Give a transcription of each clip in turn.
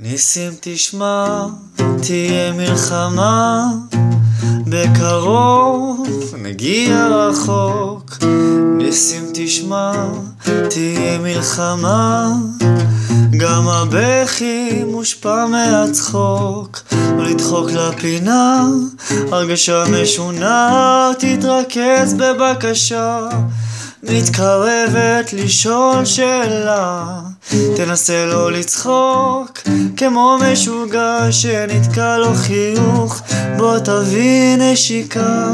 ניסים תשמע, תהיה מלחמה, בקרוב נגיע רחוק. ניסים תשמע, תהיה מלחמה, גם הבכי מושפע מהצחוק. לא לדחוק לפינה, הרגשה משונה, תתרכז בבקשה. מתקרבת לשאול שאלה תנסה לא לצחוק כמו משוגע שנתקע לו חיוך. בוא תביא נשיקה.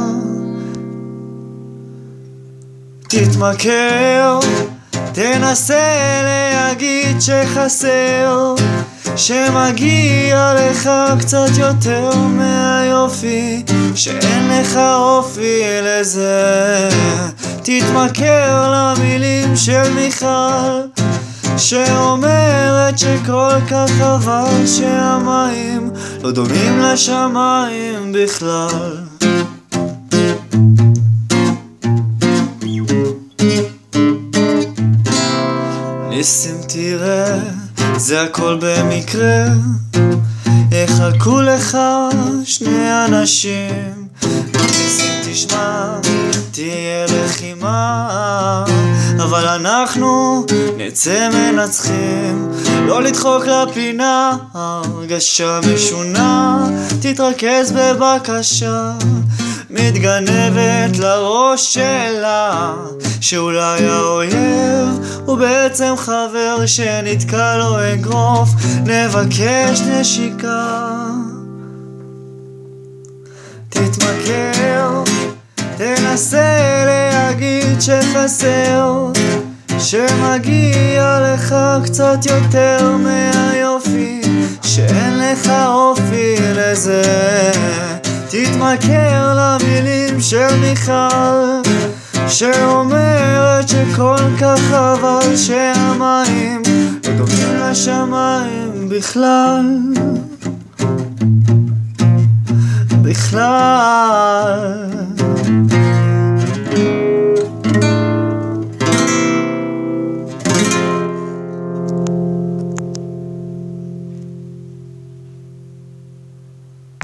תתמכר תנסה להגיד שחסר שמגיע לך קצת יותר מהיופי שאין לך אופי לזה. תתמכר למילים של מיכל שאומרת שכל כך חבל שהמים לא דומים לשמיים בכלל. ניסים תראה, זה הכל במקרה. יחכו לך שני אנשים. ניסים תשמע, תהיה לחימה. אבל אנחנו נצא מנצחים. לא לדחוק לפינה, הרגשה משונה. תתרכז בבקשה מתגנבת לראש שלה שאולי האויב הוא בעצם חבר שנתקע לו אגרוף. נבקש נשיקה. תתמכר, תנסה להגיד שחסר שמגיע לך קצת יותר מהיופי שאין לך אופי לזה תתמכר למילים של מיכל שאומרת שכל כך חבל שהמים לא דומים לשמיים בכלל. בכלל